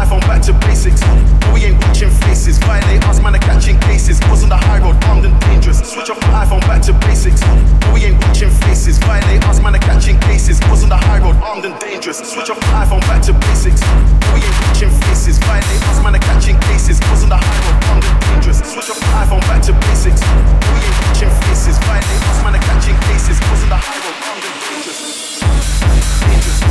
iPhone back to basics. But we ain't watching faces. Violate us, man, are catching cases. Was on the high road, armed and dangerous. Switch off my iPhone back to basics. But we ain't watching faces. Violate us, man, are catching cases. Was on the high road, armed and dangerous. Switch off my iPhone back to basics. But we ain't watching faces. Violate us, man, are catching cases. Was on the high road, armed and dangerous. Switch off my iPhone back to basics. But we ain't watching faces. Violate us, man, are catching cases. Was on the high road, armed and dangerous. Dangerous.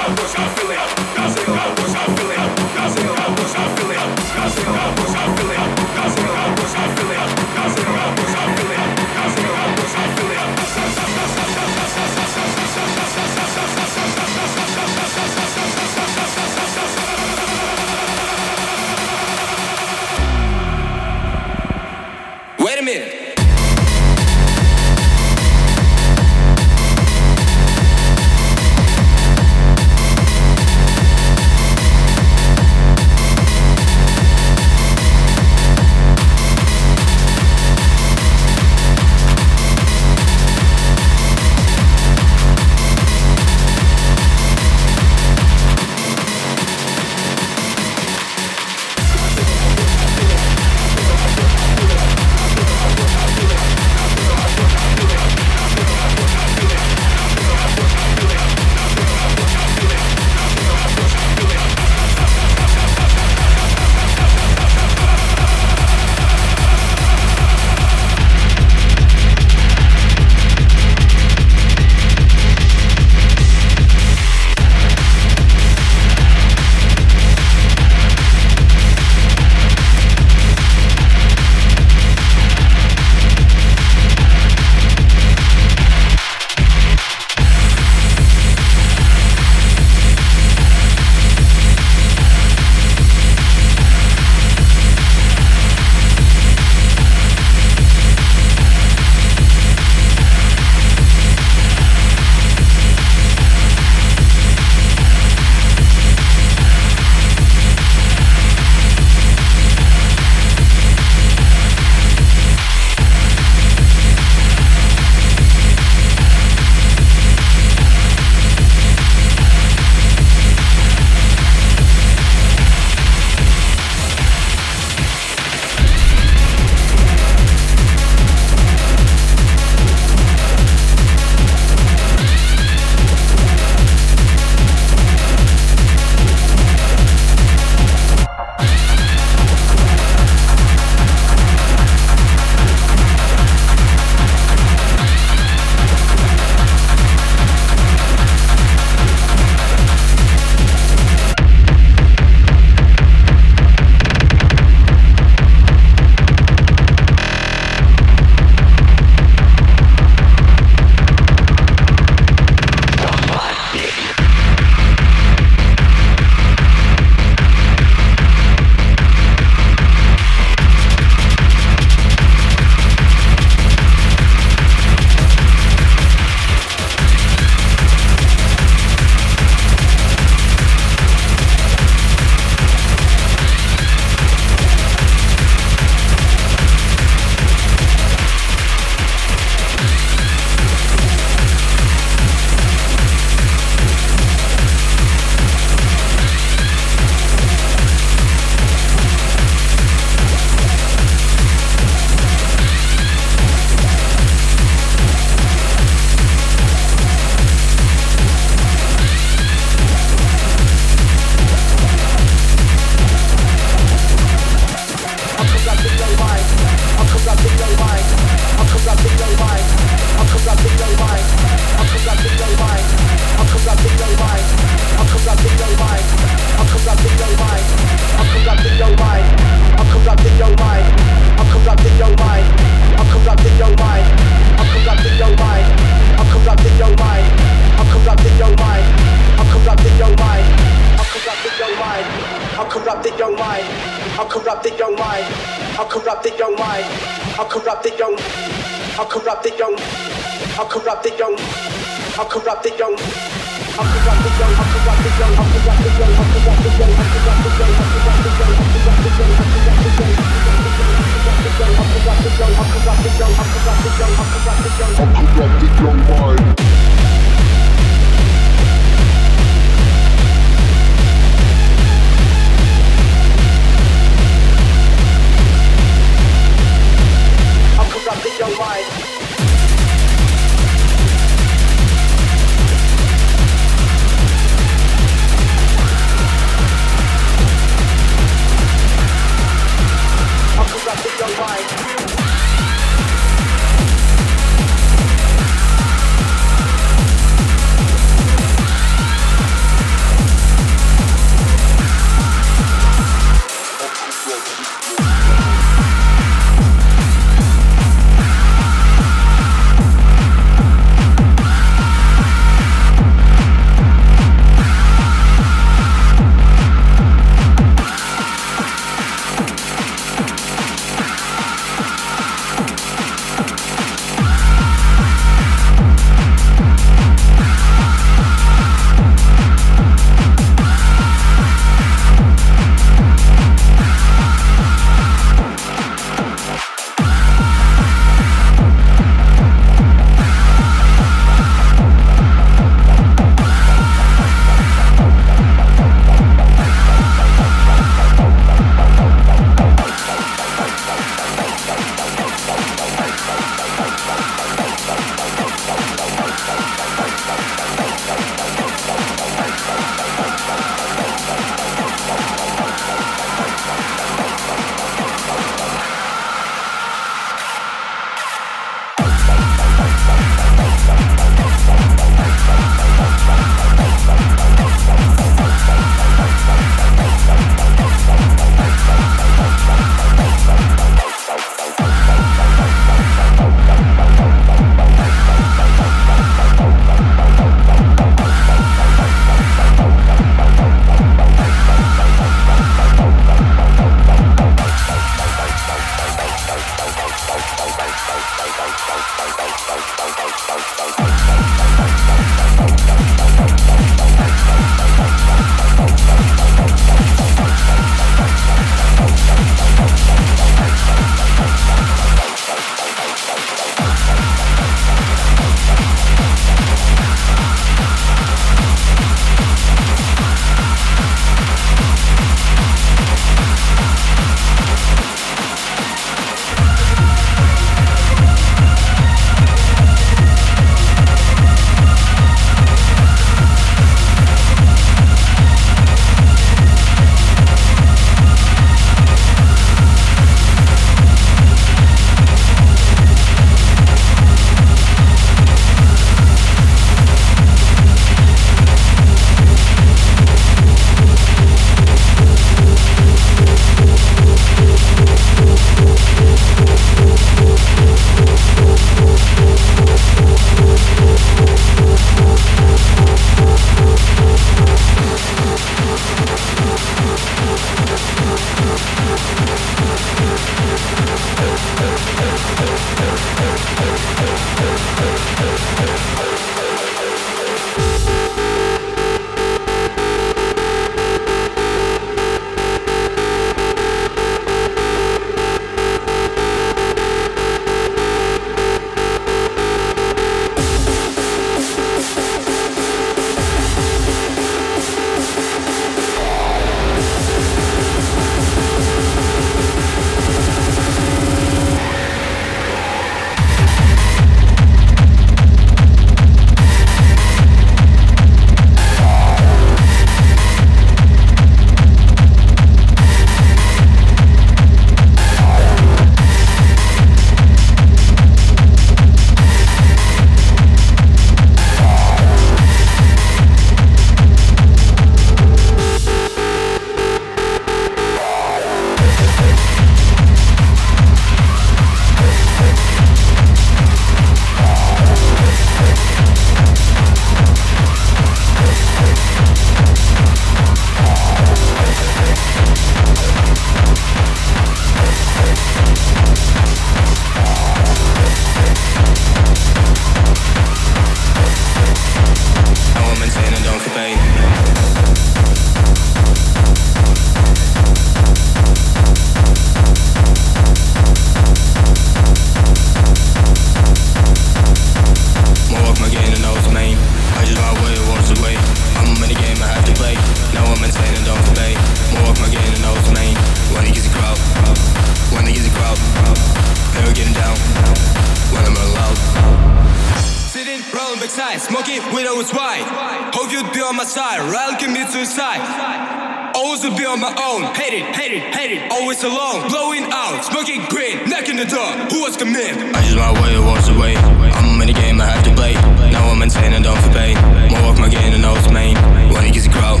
Blowing out, smoking green, knocking the door. Who was come? I just my way, walks away. I'm in the game, I have to play. Now I'm maintaining, don't for pain. More work, my gain, and no it's main. When it gets a crowd,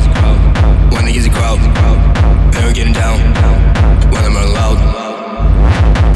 when it gets a crowd. Better getting down. When I'm loud.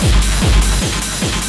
えっ?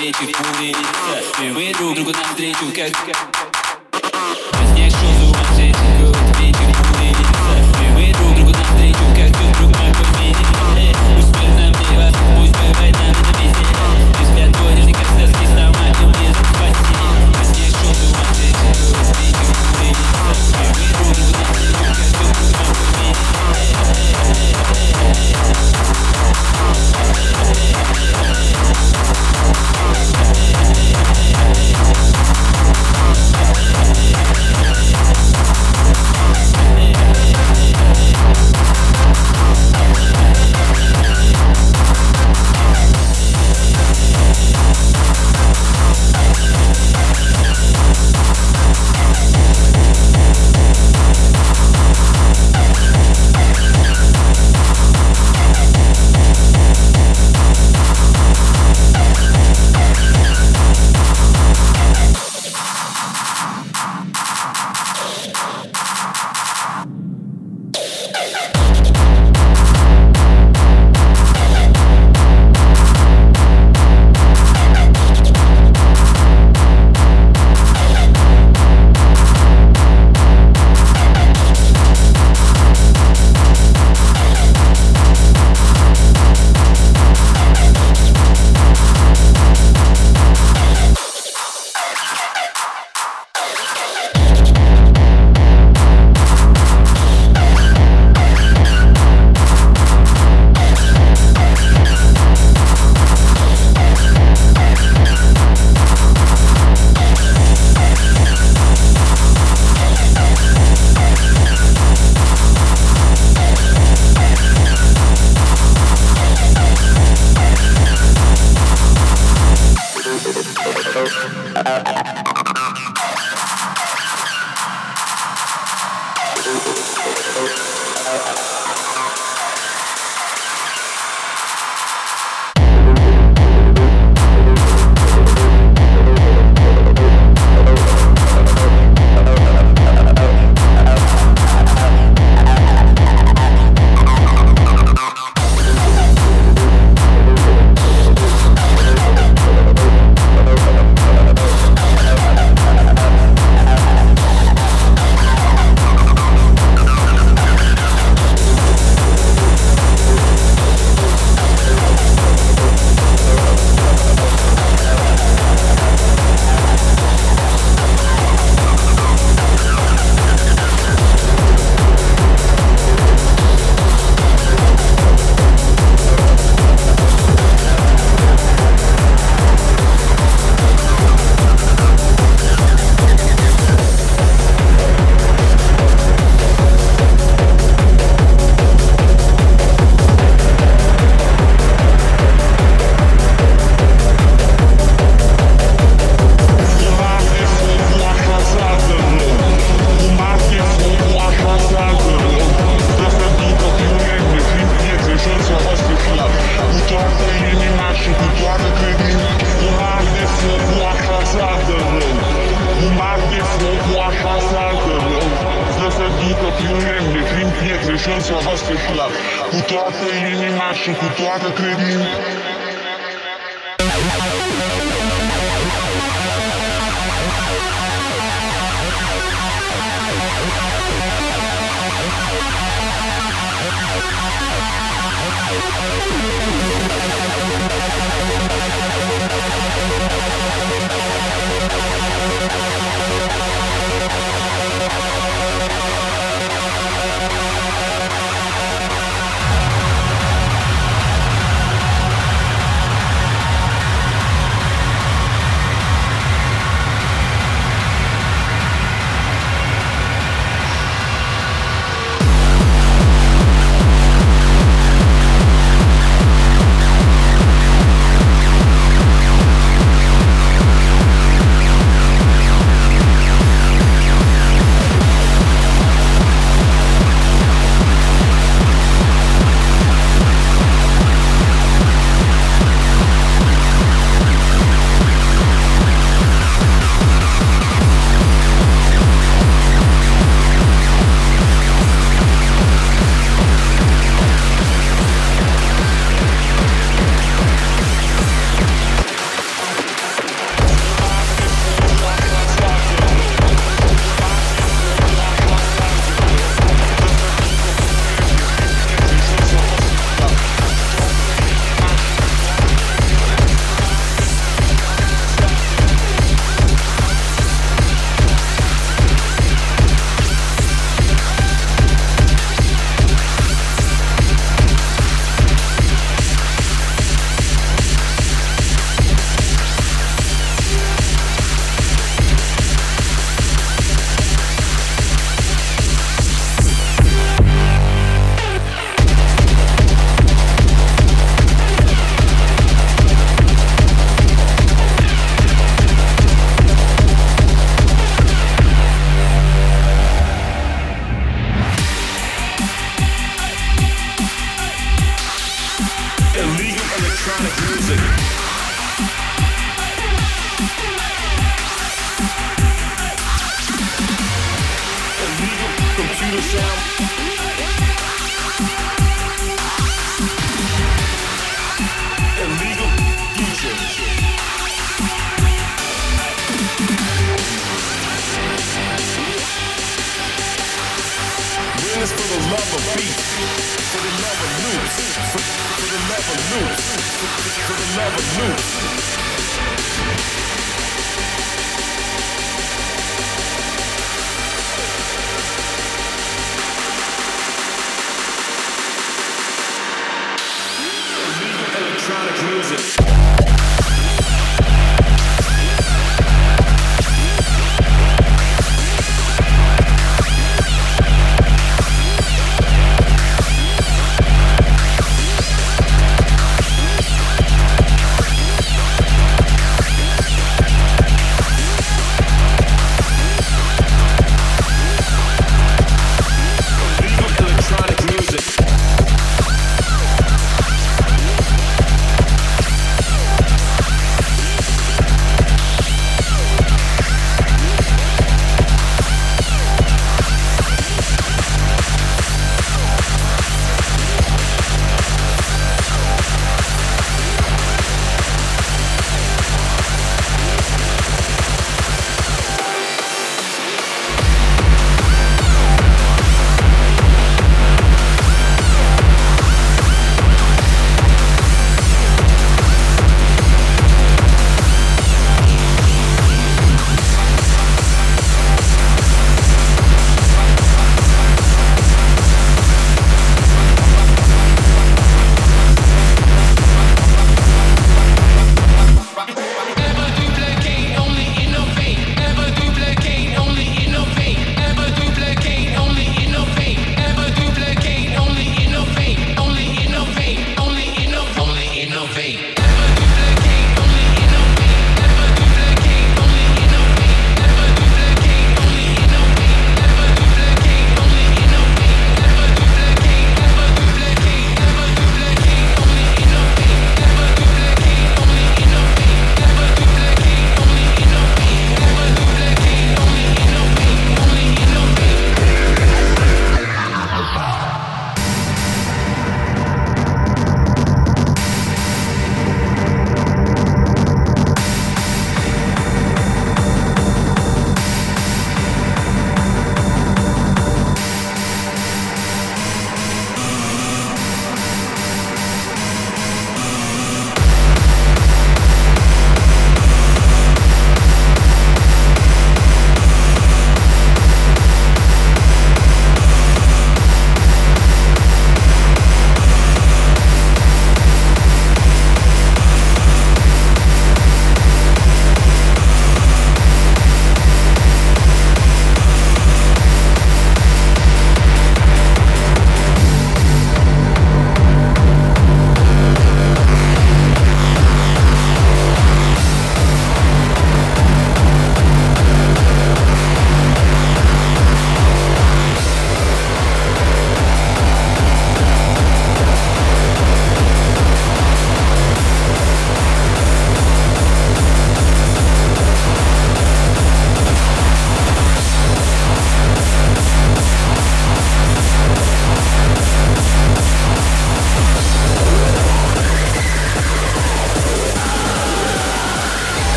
gente fume. Eu entro, grupo na frente, o que é que é?